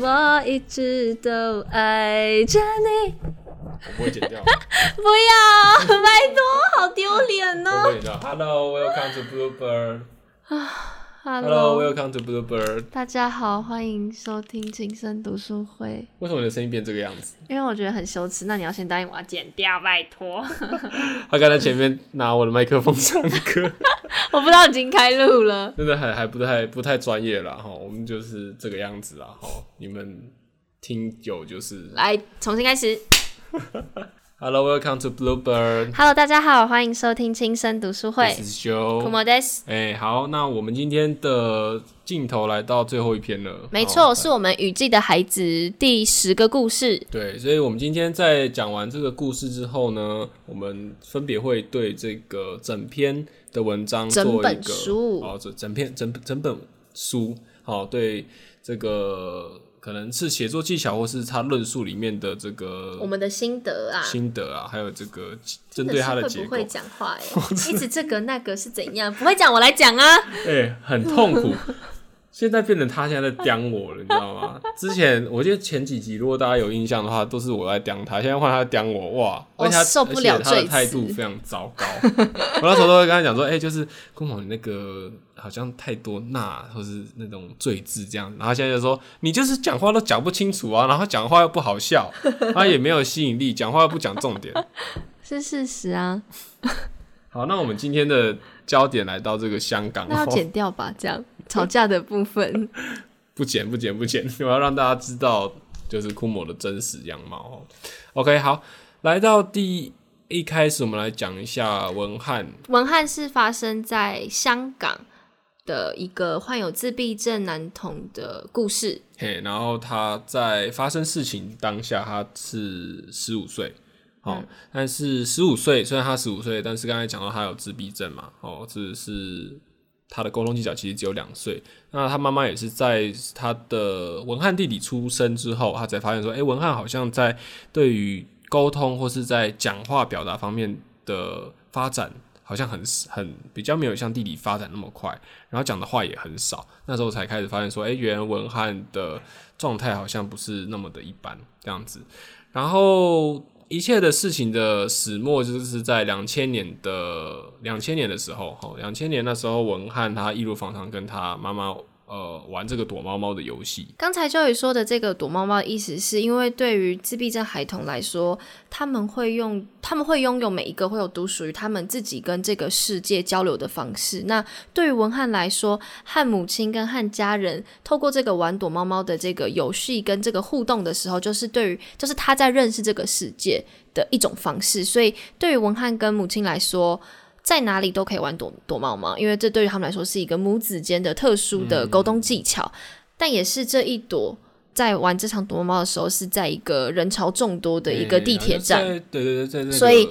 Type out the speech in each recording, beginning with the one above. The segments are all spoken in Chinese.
我一直都爱着你。我不会剪掉，不要，拜托，好丢脸呢哦。不会剪掉。Hello，welcome to Bluebird。Hello，Hello，welcome to Bluebird。大家好，欢迎收听轻声读书会。为什么你的声音变这个样子？因为我觉得很羞耻，那你要先答应我要剪掉，拜托。他刚才前面拿我的麦克风唱歌，我不知道已经开录了。真的还还不太不太专业啦哈。我们就是这个样子啦哈。你们听久就是来，重新开始。Hello，welcome to Bluebird。Hello，大家好，欢迎收听轻声读书会。This is Joe。Kumo des，哎、好，那我们今天的镜头来到最后一篇了。没错，是我们雨季的孩子第十个故事。对，所以我们今天在讲完这个故事之后呢，我们分别会对这个整篇的文章做整本一个书哦，这整篇整整本书，好、对这个可能是写作技巧，或是他论述里面的这个我们的心得啊，心得啊，还有这个针对他的结构，会不会讲话哎、一直这个那个是怎样？不会讲我来讲啊。哎、很痛苦。现在变成他现在在刁我了，你知道吗？之前我记得前几集，如果大家有印象的话，都是我在刁他，现在换他刁我，哇！我而且他受不了他的态度非常糟糕。我那时候都会跟他讲说，哎、就是公某你那个好像太多那或是那种赘字这样，然后现在就说你就是讲话都讲不清楚啊，然后讲话又不好笑，他也没有吸引力，讲话又不讲重点。是事实啊，好，那我们今天的焦点来到这个香港，那要剪掉吧，这样吵架的部分。不剪不剪不剪，我要让大家知道就是库某的真实样貌哦。OK，好，来到第一开始，我们来讲一下文翰。文翰是发生在香港的一个患有自闭症男童的故事。嘿，然后他在发生事情当下，他是十五岁，哦，但是十五岁虽然他十五岁，但是刚才讲到他有自闭症嘛，哦，只是他的沟通技巧其实只有两岁。那他妈妈也是在他的文翰弟弟出生之后，他才发现说，诶，文翰好像在对于沟通或是在讲话表达方面的发展。好像很很比较没有像弟弟发展那么快，然后讲的话也很少。那时候才开始发现说，诶，原来文翰的状态好像不是那么的一般这样子。然后一切的事情的始末就是在两千年的两千年的时候，哈，两千年那时候文翰他一如往常跟他妈妈呃玩这个躲猫猫的游戏，刚才 Joey 说的这个躲猫猫的意思，是因为对于自闭症孩童来说，他们会用他们会拥有每一个会有独属于他们自己跟这个世界交流的方式。那对于文翰来说，和母亲跟和家人透过这个玩躲猫猫的这个游戏跟这个互动的时候，就是对于就是他在认识这个世界的一种方式。所以对于文翰跟母亲来说，在哪里都可以玩躲躲猫猫，因为这对于他们来说是一个母子间的特殊的沟通技巧，但也是这一躲。在玩这场躲猫猫的时候，是在一个人潮众多的一个地铁站。诶对对对，在那个所以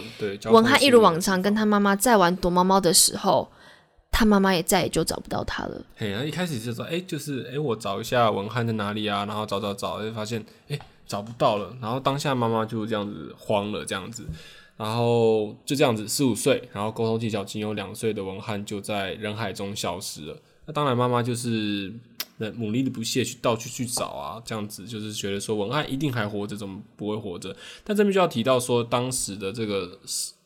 文翰一如往常跟他妈妈在玩躲猫猫的时候，他妈妈也再也就找不到他了。嘿，然后一开始就说，哎、就是哎、诶我找一下文翰在哪里啊？然后找找找，就发现哎、诶找不到了。然后当下妈妈就这样子慌了，这样子，然后就这样子四五岁，然后沟通技巧仅有两岁的文翰就在人海中消失了。那当然，妈妈就是呃努力的不懈去到处去找啊，这样子就是觉得说文翰一定还活着，怎么不会活着？但这边就要提到说，当时的这个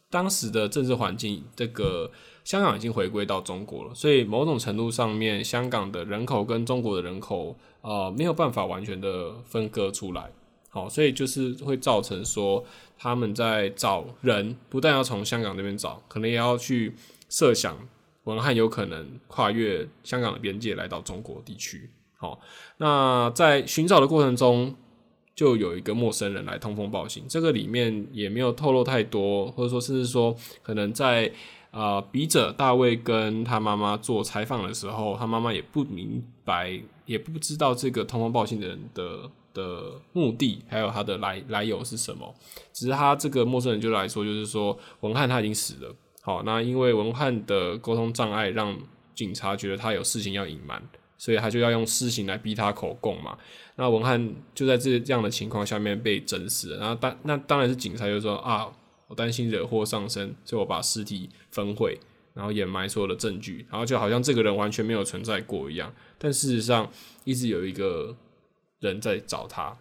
当时的政治环境，这个香港已经回归到中国了，所以某种程度上面，香港的人口跟中国的人口，呃，没有办法完全的分割出来。好，所以就是会造成说，他们在找人，不但要从香港那边找，可能也要去设想文翰有可能跨越香港的边界来到中国地区。好，那在寻找的过程中，就有一个陌生人来通风报信，这个里面也没有透露太多，或者说甚至说，可能在呃笔者大卫跟他妈妈做采访的时候，他妈妈也不明白，也不知道这个通风报信的人的的目的，还有他的来来由是什么。只是他这个陌生人就来说，就是说文翰他已经死了。好，那因为文翰的沟通障碍，让警察觉得他有事情要隐瞒，所以他就要用私刑来逼他口供嘛。那文翰就在这这样的情况下面被整死了。然后当那当然是警察就说啊，我担心惹祸上身，所以我把尸体焚毁，然后掩埋所有的证据，然后就好像这个人完全没有存在过一样。但事实上，一直有一个人在找他。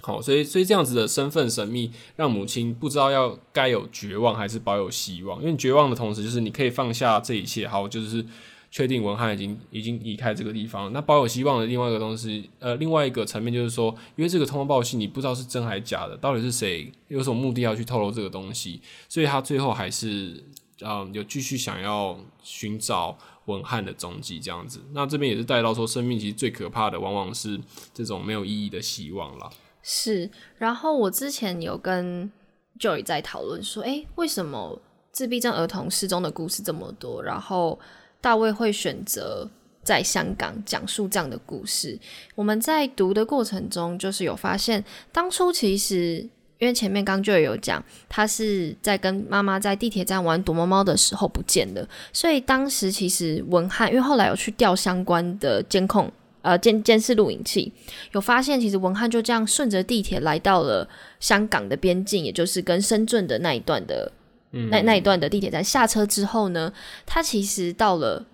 好，所以所以这样子的身份神秘，让母亲不知道要该有绝望还是保有希望。因为绝望的同时，就是你可以放下这一切，好，就是确定文翰已经已经离开这个地方。那保有希望的另外一个东西，呃，另外一个层面就是说，因为这个通风报信，你不知道是真还是假的，到底是谁有什么目的要去透露这个东西，所以他最后还是嗯有继续想要寻找文翰的踪迹，这样子。那这边也是带到说，生命其实最可怕的，往往是这种没有意义的希望啦。是，然后我之前有跟 Joy 在讨论说，诶，为什么自闭症儿童失踪的故事这么多？然后大卫会选择在香港讲述这样的故事。我们在读的过程中，就是有发现，当初其实因为前面刚就有讲，他是在跟妈妈在地铁站玩躲猫猫的时候不见了，所以当时其实文翰，因为后来有去调相关的监控。呃，监监视录影器有发现，其实文翰就这样顺着地铁来到了香港的边境，也就是跟深圳的那一段的，那那一段的地铁站下车之后呢，他其实到了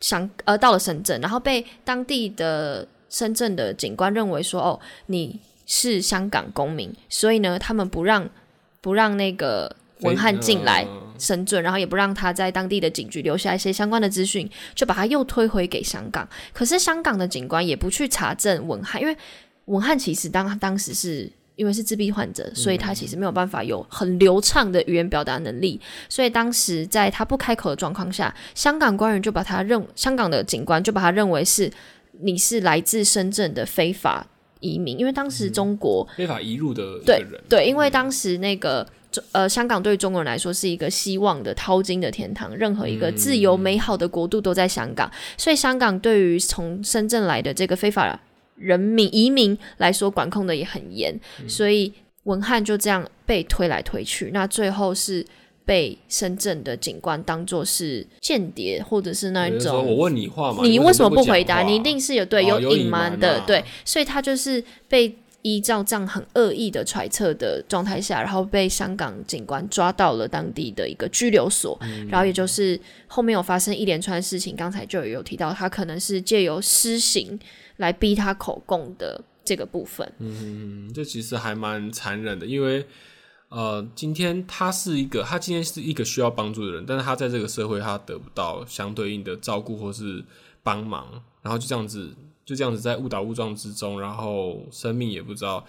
香呃到了深圳，然后被当地的深圳的警官认为说，哦，你是香港公民，所以呢，他们不让不让那个。文翰进来深圳，然后也不让他在当地的警局留下一些相关的资讯，就把他又推回给香港。可是香港的警官也不去查证文翰，因为文翰其实当当时是因为是自闭患者，所以他其实没有办法有很流畅的语言表达能力。所以当时在他不开口的状况下，香港官员就把他认，香港的警官就把他认为是你是来自深圳的非法移民，因为当时中国非法移入的对对，因为当时那个。呃，香港对中国人来说是一个希望的淘金的天堂，任何一个自由美好的国度都在香港，所以香港对于从深圳来的这个非法人民移民来说，管控的也很严，所以文翰就这样被推来推去，那最后是被深圳的警官当做是间谍，或者是那一种。我问你话嘛，你为什么不回答？你一定是有对有隐瞒的，对，所以他就是被。依照这样很恶意的揣测的状态下，然后被香港警官抓到了当地的一个拘留所，然后也就是后面有发生一连串事情，刚才就有提到他可能是借由施刑来逼他口供的这个部分。嗯，这其实还蛮残忍的，因为呃，今天他是一个，他今天是一个需要帮助的人，但是他在这个社会他得不到相对应的照顾或是帮忙，然后就这样子。就这样子在误打误撞之中，然后生命也不知道，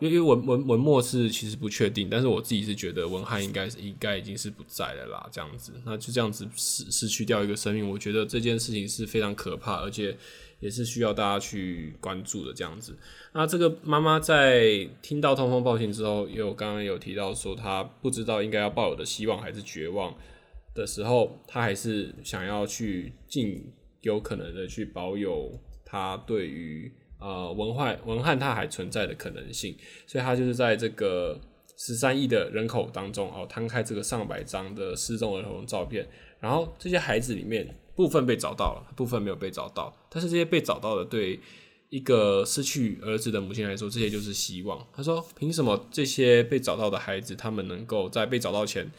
因为因为文文文末是其实不确定，但是我自己是觉得文翰应该是应该已经是不在了啦，这样子，那就这样子失失去掉一个生命，我觉得这件事情是非常可怕，而且也是需要大家去关注的这样子。那这个妈妈在听到通风报信之后，有刚刚有提到说她不知道应该要抱有的希望还是绝望的时候，她还是想要去尽有可能的去保有。他对于呃文化文汉他还存在的可能性，所以他就是在这个十三亿的人口当中哦，摊开这个上百张的失踪儿童照片，然后这些孩子里面部分被找到了，部分没有被找到，但是这些被找到的对一个失去儿子的母亲来说，这些就是希望。他说：凭什么这些被找到的孩子，他们能够在被找到前，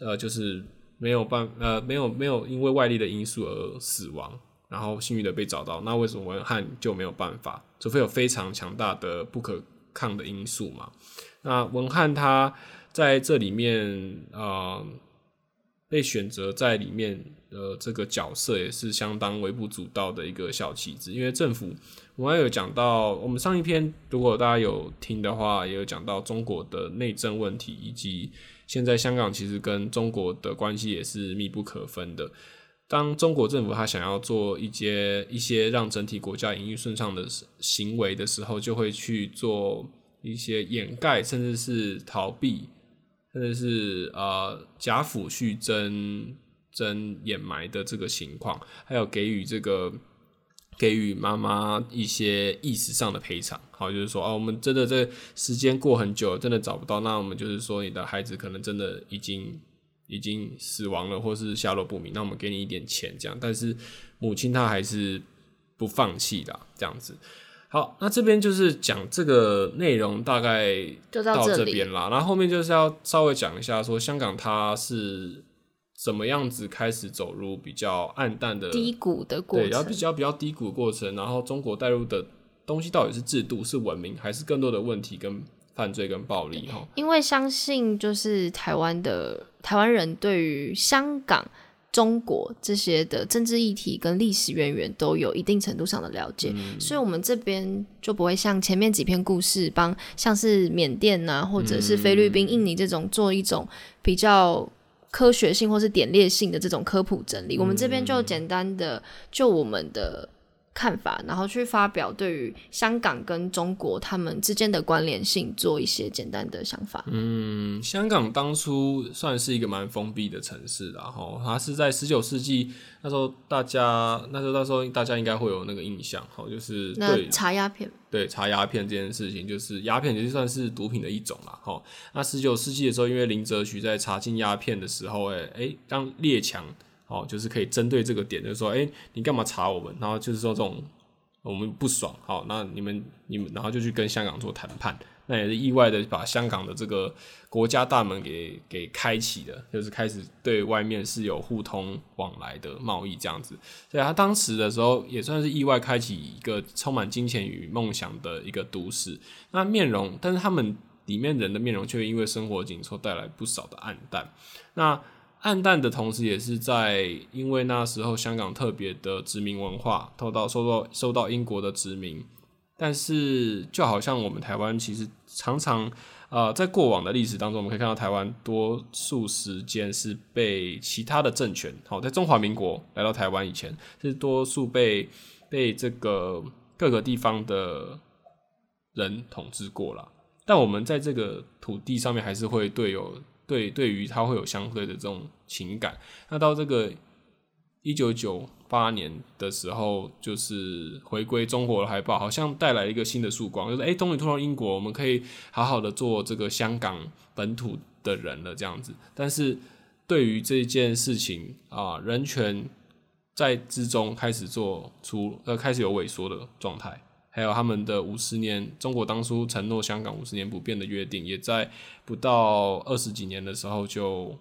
呃，就是没有办呃没有没有因为外力的因素而死亡？然后幸运的被找到，那为什么文翰就没有办法？除非有非常强大的不可抗的因素嘛？那文翰他在这里面啊，被选择在里面的这个角色也是相当微不足道的一个小棋子，因为政府我们有讲到，我们上一篇如果大家有听的话，也有讲到中国的内政问题，以及现在香港其实跟中国的关系也是密不可分的。当中国政府他想要做一些一些让整体国家营运顺畅的行为的时候，就会去做一些掩盖，甚至是逃避，甚至是呃假抚恤、真真掩埋的这个情况，还有给予这个给予妈妈一些意识上的赔偿。好，就是说啊，我们真的这时间过很久，真的找不到，那我们就是说你的孩子可能真的已经。已经死亡了，或是下落不明，那我们给你一点钱，这样。但是母亲她还是不放弃的，这样子。好，那这边就是讲这个内容，大概就到这边啦。然后后面就是要稍微讲一下，说香港它是怎么样子开始走入比较暗淡的低谷的过程，对，然后比较比较低谷过程。然后中国带入的东西到底是制度、是文明，还是更多的问题跟犯罪跟暴力？哈，因为相信就是台湾的台湾人对于香港。中国这些的政治议题跟历史渊源都有一定程度上的了解，所以我们这边就不会像前面几篇故事帮像是缅甸呐，或者是菲律宾、印尼这种做一种比较科学性或是点列性的这种科普整理。我们这边就简单的就我们的。看法，然后去发表对于香港跟中国他们之间的关联性做一些简单的想法。嗯，香港当初算是一个蛮封闭的城市，然后它是在十九世纪那时候，大家那时候那时候大家应该会有那个印象，好，就是对查鸦片，对查鸦片这件事情，就是鸦片其实算是毒品的一种啦。哈，那十九世纪的时候，因为林则徐在查禁鸦片的时候，哎哎，让列强。哦，就是可以针对这个点，就是说，哎，你干嘛查我们？然后就是说这种我们不爽，好，那你们你们，然后就去跟香港做谈判，那也是意外的把香港的这个国家大门给给开启的，就是开始对外面是有互通往来的贸易这样子。所以他当时的时候也算是意外开启一个充满金钱与梦想的一个都市。那面容，但是他们里面人的面容却因为生活紧凑带来不少的暗淡。那暗淡的同时，也是在因为那时候香港特别的殖民文化，受到受到受到英国的殖民，但是就好像我们台湾其实常常呃在过往的历史当中，我们可以看到台湾多数时间是被其他的政权，好在中华民国来到台湾以前，是多数被被这个各个地方的人统治过了，但我们在这个土地上面还是会对有。对，对于他会有相对的这种情感。那到这个一九九八年的时候，就是回归中国的海报，好像带来一个新的曙光，就是哎，终于脱到英国，我们可以好好的做这个香港本土的人了，这样子。但是对于这件事情啊，人权在之中开始做出呃，开始有萎缩的状态。还有他们的五十年，中国当初承诺香港五十年不变的约定，也在不到二十几年的时候就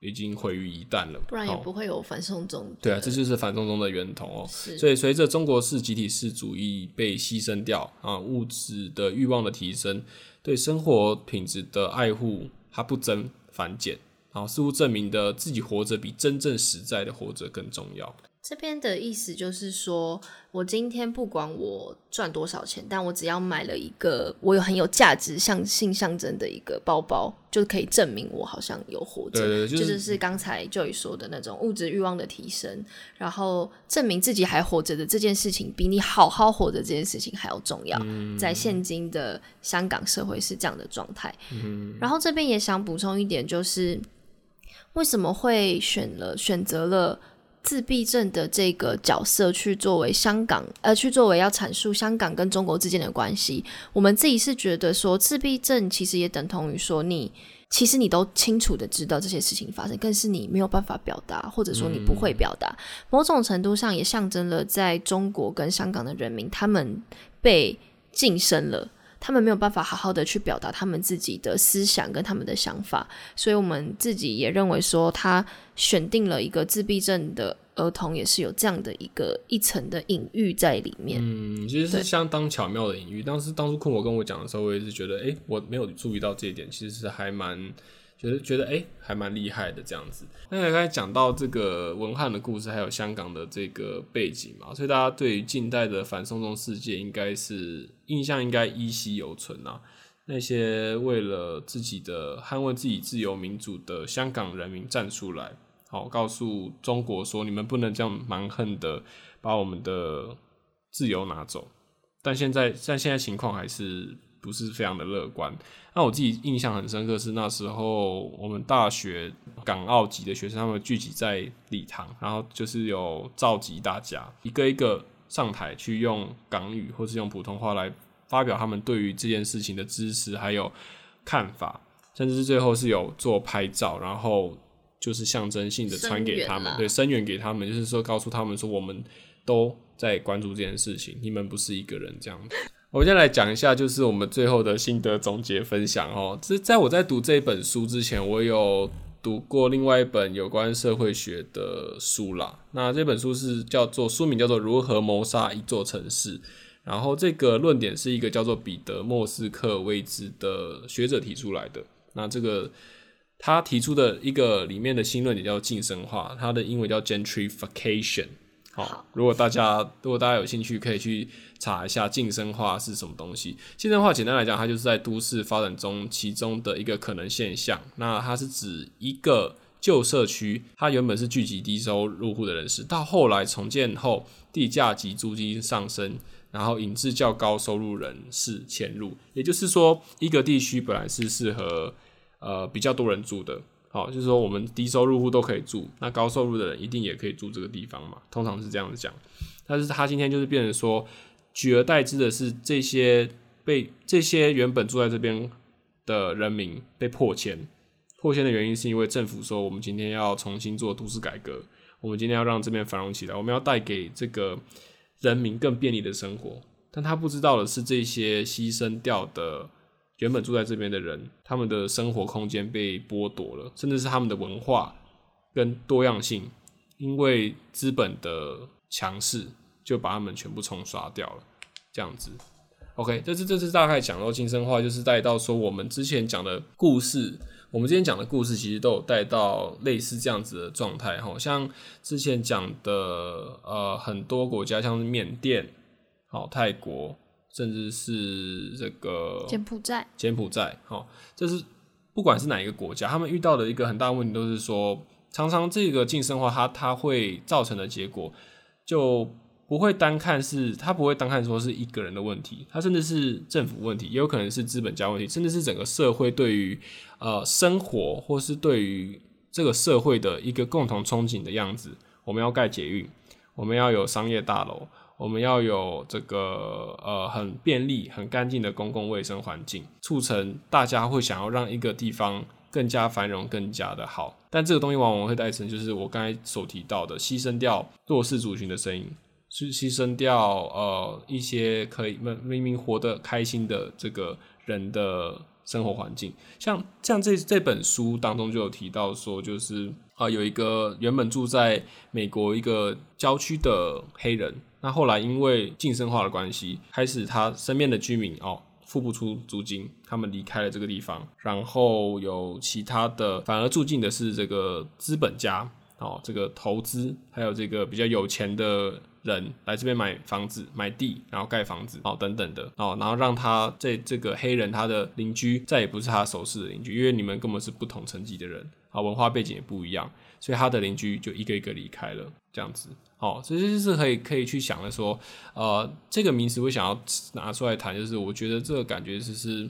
已经毁于一旦了。不然也不会有反送中。对啊，这就是反送中的源头哦。所以随着中国式集体式主义被牺牲掉啊，物质的欲望的提升，对生活品质的爱护，它不增反减，然后似乎证明的自己活着比真正实在的活着更重要。这边的意思就是说，我今天不管我赚多少钱，但我只要买了一个我有很有价值、象性象征的一个包包，就可以证明我好像有活着。对对，就是刚才 Joy 说的那种物质欲望的提升，然后证明自己还活着的这件事情，比你好好活着这件事情还要重要。在现今的香港社会是这样的状态。嗯，然后这边也想补充一点，就是为什么会选了选择了。自闭症的这个角色去作为香港，呃，去作为要阐述香港跟中国之间的关系，我们自己是觉得说，自闭症其实也等同于说，你其实你都清楚的知道这些事情发生，更是你没有办法表达，或者说你不会表达，某种程度上也象征了在中国跟香港的人民，他们被晋升了。他们没有办法好好的去表达他们自己的思想跟他们的想法，所以我们自己也认为说，他选定了一个自闭症的儿童，也是有这样的一个一层的隐喻在里面。嗯，其实是相当巧妙的隐喻。当时当初困我跟我讲的时候，我也是觉得，哎，我没有注意到这一点，其实是还蛮。觉得觉得哎，还蛮厉害的这样子。那刚才讲到这个文翰的故事，还有香港的这个背景嘛，所以大家对于近代的反送中事件，应该是印象应该依稀犹存啊。那些为了自己的捍卫自己自由民主的香港人民站出来，好告诉中国说，你们不能这样蛮横的把我们的自由拿走。但现在但现在情况还是。不是非常的乐观。那我自己印象很深刻是那时候我们大学港澳籍的学生，他们聚集在礼堂，然后就是有召集大家一个一个上台去用港语或是用普通话来发表他们对于这件事情的支持还有看法，甚至是最后是有做拍照，然后就是象征性的传给他们，对，声援给他们，就是说告诉他们说我们都在关注这件事情，你们不是一个人这样子。我先来讲一下，就是我们最后的心得总结分享哦。这在我在读这本书之前，我有读过另外一本有关社会学的书啦。那这本书是叫做书名叫做《如何谋杀一座城市》，然后这个论点是一个叫做彼得莫斯科维兹的学者提出来的。那这个他提出的一个里面的新论点叫晋升化，它的英文叫 gentrification。好，如果大家如果大家有兴趣，可以去查一下晋升化是什么东西。晋升化简单来讲，它就是在都市发展中其中的一个可能现象。那它是指一个旧社区，它原本是聚集低收入户的人士，到后来重建后，地价及租金上升，然后引致较高收入人士迁入。也就是说，一个地区本来是适合呃比较多人住的。好，就是说我们低收入户都可以住，那高收入的人一定也可以住这个地方嘛？通常是这样子讲。但是他今天就是变成说，取而代之的是这些被这些原本住在这边的人民被迫迁。迫迁的原因是因为政府说，我们今天要重新做都市改革，我们今天要让这边繁荣起来，我们要带给这个人民更便利的生活。但他不知道的是，这些牺牲掉的。原本住在这边的人，他们的生活空间被剥夺了，甚至是他们的文化跟多样性，因为资本的强势，就把他们全部冲刷掉了。这样子，OK，这是这是大概讲到晋升化，就是带到说我们之前讲的故事，我们之前讲的故事其实都有带到类似这样子的状态，好像之前讲的呃很多国家，像是缅甸、好泰国。甚至是这个柬埔寨，柬埔寨，好，这是不管是哪一个国家，他们遇到的一个很大问题，都是说，常常这个晋升化，它它会造成的结果，就不会单看是，它不会单看说是一个人的问题，它甚至是政府问题，也有可能是资本家问题，甚至是整个社会对于呃生活，或是对于这个社会的一个共同憧憬的样子，我们要盖捷运，我们要有商业大楼。我们要有这个呃很便利、很干净的公共卫生环境，促成大家会想要让一个地方更加繁荣、更加的好。但这个东西往往会带成，就是我刚才所提到的，牺牲掉弱势族群的声音，是牺牲掉呃一些可以明明明活得开心的这个人的生活环境。像像这这本书当中就有提到说，就是啊有一个原本住在美国一个郊区的黑人。那后来因为晋升化的关系，开始他身边的居民哦付不出租金，他们离开了这个地方，然后有其他的反而住进的是这个资本家哦，这个投资还有这个比较有钱的人来这边买房子、买地，然后盖房子哦等等的哦，然后让他这这个黑人他的邻居再也不是他熟识的邻居，因为你们根本是不同层级的人啊，文化背景也不一样，所以他的邻居就一个一个离开了，这样子。哦，所以这是可以可以去想的，说，呃，这个名词我想要拿出来谈，就是我觉得这个感觉就是，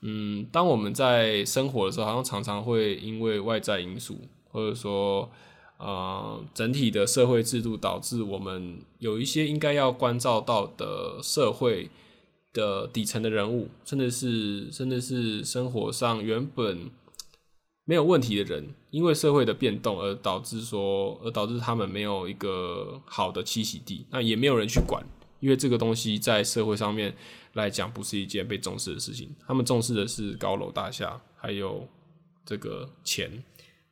嗯，当我们在生活的时候，好像常常会因为外在因素，或者说，呃，整体的社会制度，导致我们有一些应该要关照到的社会的底层的人物，甚至是甚至是生活上原本。没有问题的人，因为社会的变动而导致说，而导致他们没有一个好的栖息地，那也没有人去管，因为这个东西在社会上面来讲不是一件被重视的事情。他们重视的是高楼大厦，还有这个钱。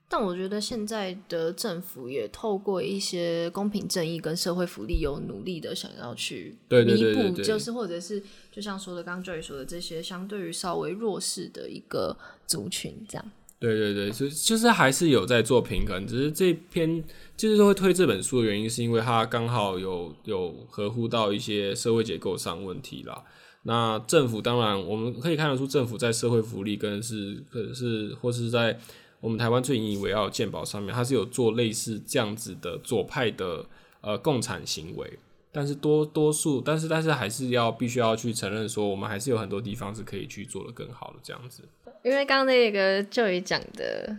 但我觉得现在的政府也透过一些公平正义跟社会福利，有努力的想要去弥补，就是或者是就像说的刚刚 Joy 说的这些，相对于稍微弱势的一个族群这样。对对对，就就是还是有在做平衡，只是这篇就是说会推这本书的原因，是因为它刚好有有合乎到一些社会结构上问题啦。那政府当然我们可以看得出，政府在社会福利跟是可是或是在我们台湾最引以为傲的健保上面，它是有做类似这样子的左派的呃共产行为。但是多多数，但是但是还是要必须要去承认说，我们还是有很多地方是可以去做的更好的这样子。因为刚刚那个就也讲的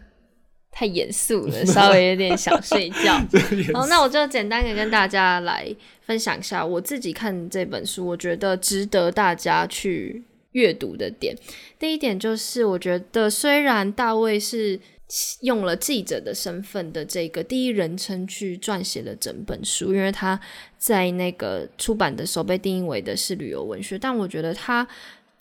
太严肃了，稍微有点想睡觉。好，那我就简单的跟大家来分享一下我自己看这本书，我觉得值得大家去阅读的点。第一点就是，我觉得虽然大卫是。用了记者的身份的这个第一人称去撰写了整本书，因为他在那个出版的时候被定义为的是旅游文学，但我觉得他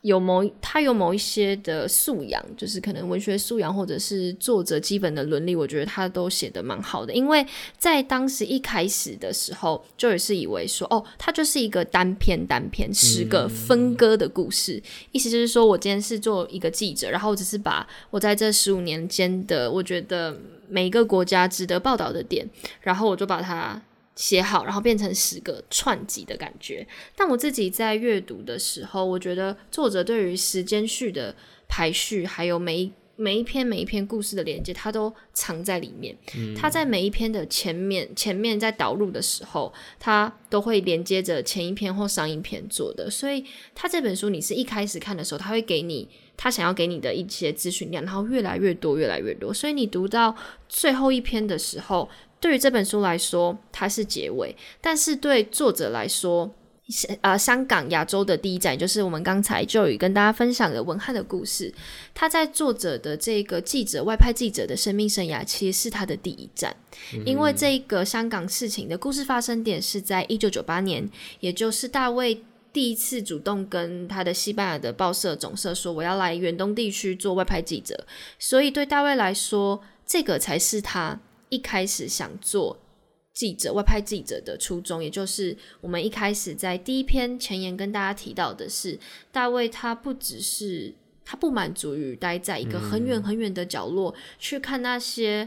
有某他有某一些的素养，就是可能文学素养或者是作者基本的伦理，我觉得他都写的蛮好的。因为在当时一开始的时候，就也是以为说，哦，它就是一个单篇单篇十个分割的故事，意思就是说我今天是做一个记者，然后只是把我在这十五年间的我觉得每一个国家值得报道的点，然后我就把它。写好，然后变成十个串集的感觉。但我自己在阅读的时候，我觉得作者对于时间序的排序，还有每一每一篇每一篇故事的连接，它都藏在里面。他在每一篇的前面前面在导入的时候，他都会连接着前一篇或上一篇做的。所以，他这本书你是一开始看的时候，他会给你他想要给你的一些资讯量，然后越来越多，越来越多。所以你读到最后一篇的时候。对于这本书来说，它是结尾；但是对作者来说，呃，香港亚洲的第一站，就是我们刚才就有跟大家分享的文翰的故事。他在作者的这个记者外派记者的生命生涯，其实是他的第一站，因为这个香港事情的故事发生点是在一九九八年，也就是大卫第一次主动跟他的西班牙的报社总社说：“我要来远东地区做外派记者。”所以对大卫来说，这个才是他。一开始想做记者、外派记者的初衷，也就是我们一开始在第一篇前言跟大家提到的是，大卫他不只是他不满足于待在一个很远很远的角落去看那些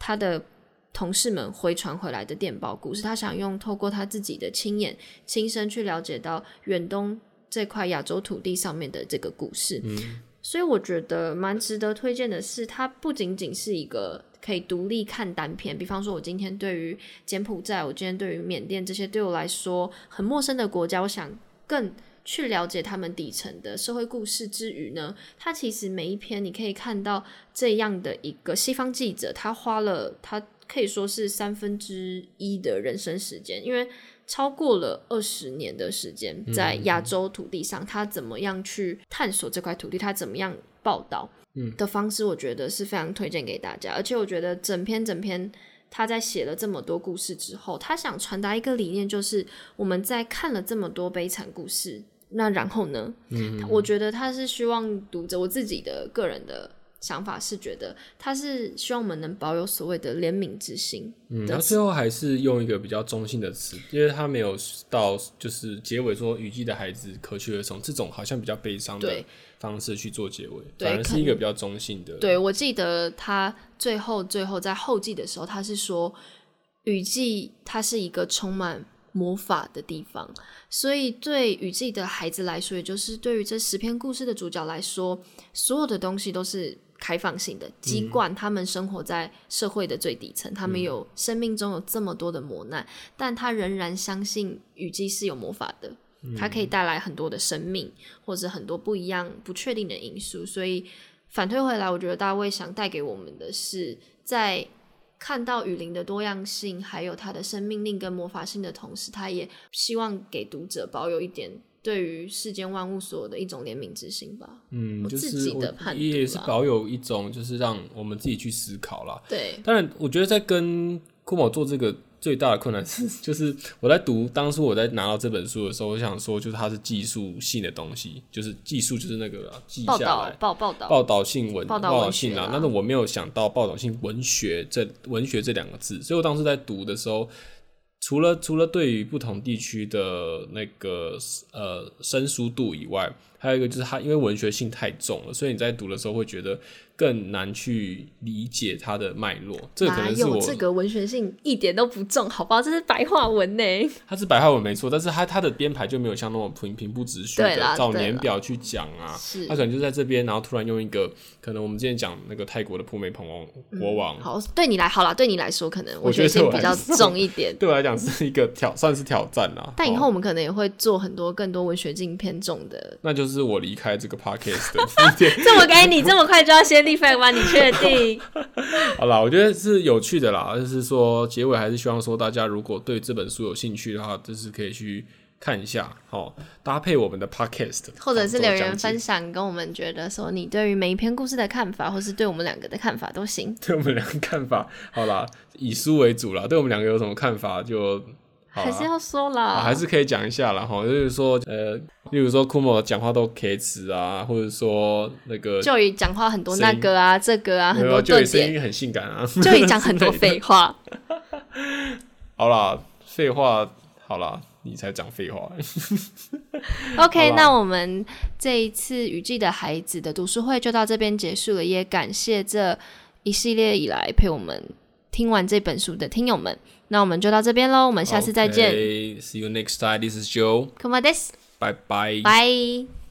他的同事们回传回来的电报故事，他想用透过他自己的亲眼亲身去了解到远东这块亚洲土地上面的这个故事。嗯，所以我觉得蛮值得推荐的是，它不仅仅是一个。可以独立看单片，比方说，我今天对于柬埔寨，我今天对于缅甸这些对我来说很陌生的国家，我想更去了解他们底层的社会故事之余呢，它其实每一篇你可以看到这样的一个西方记者，他花了他可以说是三分之一的人生时间，因为超过了二十年的时间在亚洲土地上，他怎么样去探索这块土地，他怎么样报道。的方式，我觉得是非常推荐给大家。而且我觉得整篇整篇他在写了这么多故事之后，他想传达一个理念，就是我们在看了这么多悲惨故事，那然后呢？嗯，我觉得他是希望读者，我自己的个人的。想法是觉得他是希望我们能保有所谓的怜悯之心。嗯，他最后还是用一个比较中性的词，因为他没有到就是结尾说雨季的孩子可去而从这种好像比较悲伤的方式去做结尾，反而是一个比较中性的。对我记得他最后最后在后记的时候，他是说雨季它是一个充满魔法的地方，所以对雨季的孩子来说，也就是对于这十篇故事的主角来说，所有的东西都是。开放性的，尽管他们生活在社会的最底层，他们有生命中有这么多的磨难，但他仍然相信雨季是有魔法的，它可以带来很多的生命或者很多不一样、不确定的因素。所以反推回来，我觉得大卫想带给我们的是，在看到雨林的多样性，还有它的生命力跟魔法性的同时，他也希望给读者保有一点。对于世间万物所有的一种怜悯之心吧，嗯，就是也是保有一种，就是让我们自己去思考啦。对，当然，我觉得在跟库某做这个最大的困难是，就是我在读当初我在拿到这本书的时候，我想说，就是它是技术性的东西，就是技术就是那个记下来报报道报道性文报道性啊，但是我没有想到报道性文学这文学这两个字，所以我当时在读的时候。除了除了对于不同地区的那个呃生疏度以外，还有一个就是它因为文学性太重了，所以你在读的时候会觉得。更难去理解它的脉络，这可能是我这个文学性一点都不重，好不好？这是白话文呢。它是白话文没错，但是它它的编排就没有像那种平平铺直叙的照年表去讲啊。是，它可能就在这边，然后突然用一个可能我们之前讲那个泰国的普美蓬王国王。好，对你来好了，对你来说可能文学性比较重一点。对我来讲是一个挑，算是挑战啦。但以后我们可能也会做很多更多文学性偏重的。那就是我离开这个 podcast 的 这么给你这么快就要先。立 flag 吗？你确定？好啦，我觉得是有趣的啦。就是说，结尾还是希望说，大家如果对这本书有兴趣的话，就是可以去看一下，好搭配我们的 podcast，或者是留言分享，跟我们觉得说你对于每一篇故事的看法，或是对我们两个的看法都行。对我们两个看法，好啦，以书为主啦。对我们两个有什么看法就。好还是要说啦，啊还是可以讲一下啦。哈，就是说，呃，例如说库莫讲话都 K 词啊，或者说那个就以讲话很多那个啊，这个啊，很多就以声音很性感啊，就以讲很多废话。好啦，废话，好啦，你才讲废话。OK，那我们这一次雨季的孩子的读书会就到这边结束了，也感谢这一系列以来陪我们听完这本书的听友们。那我们就到这边喽，我们下次再见。Okay, see you next time. This is Joe. Come on, this，Bye bye. 拜。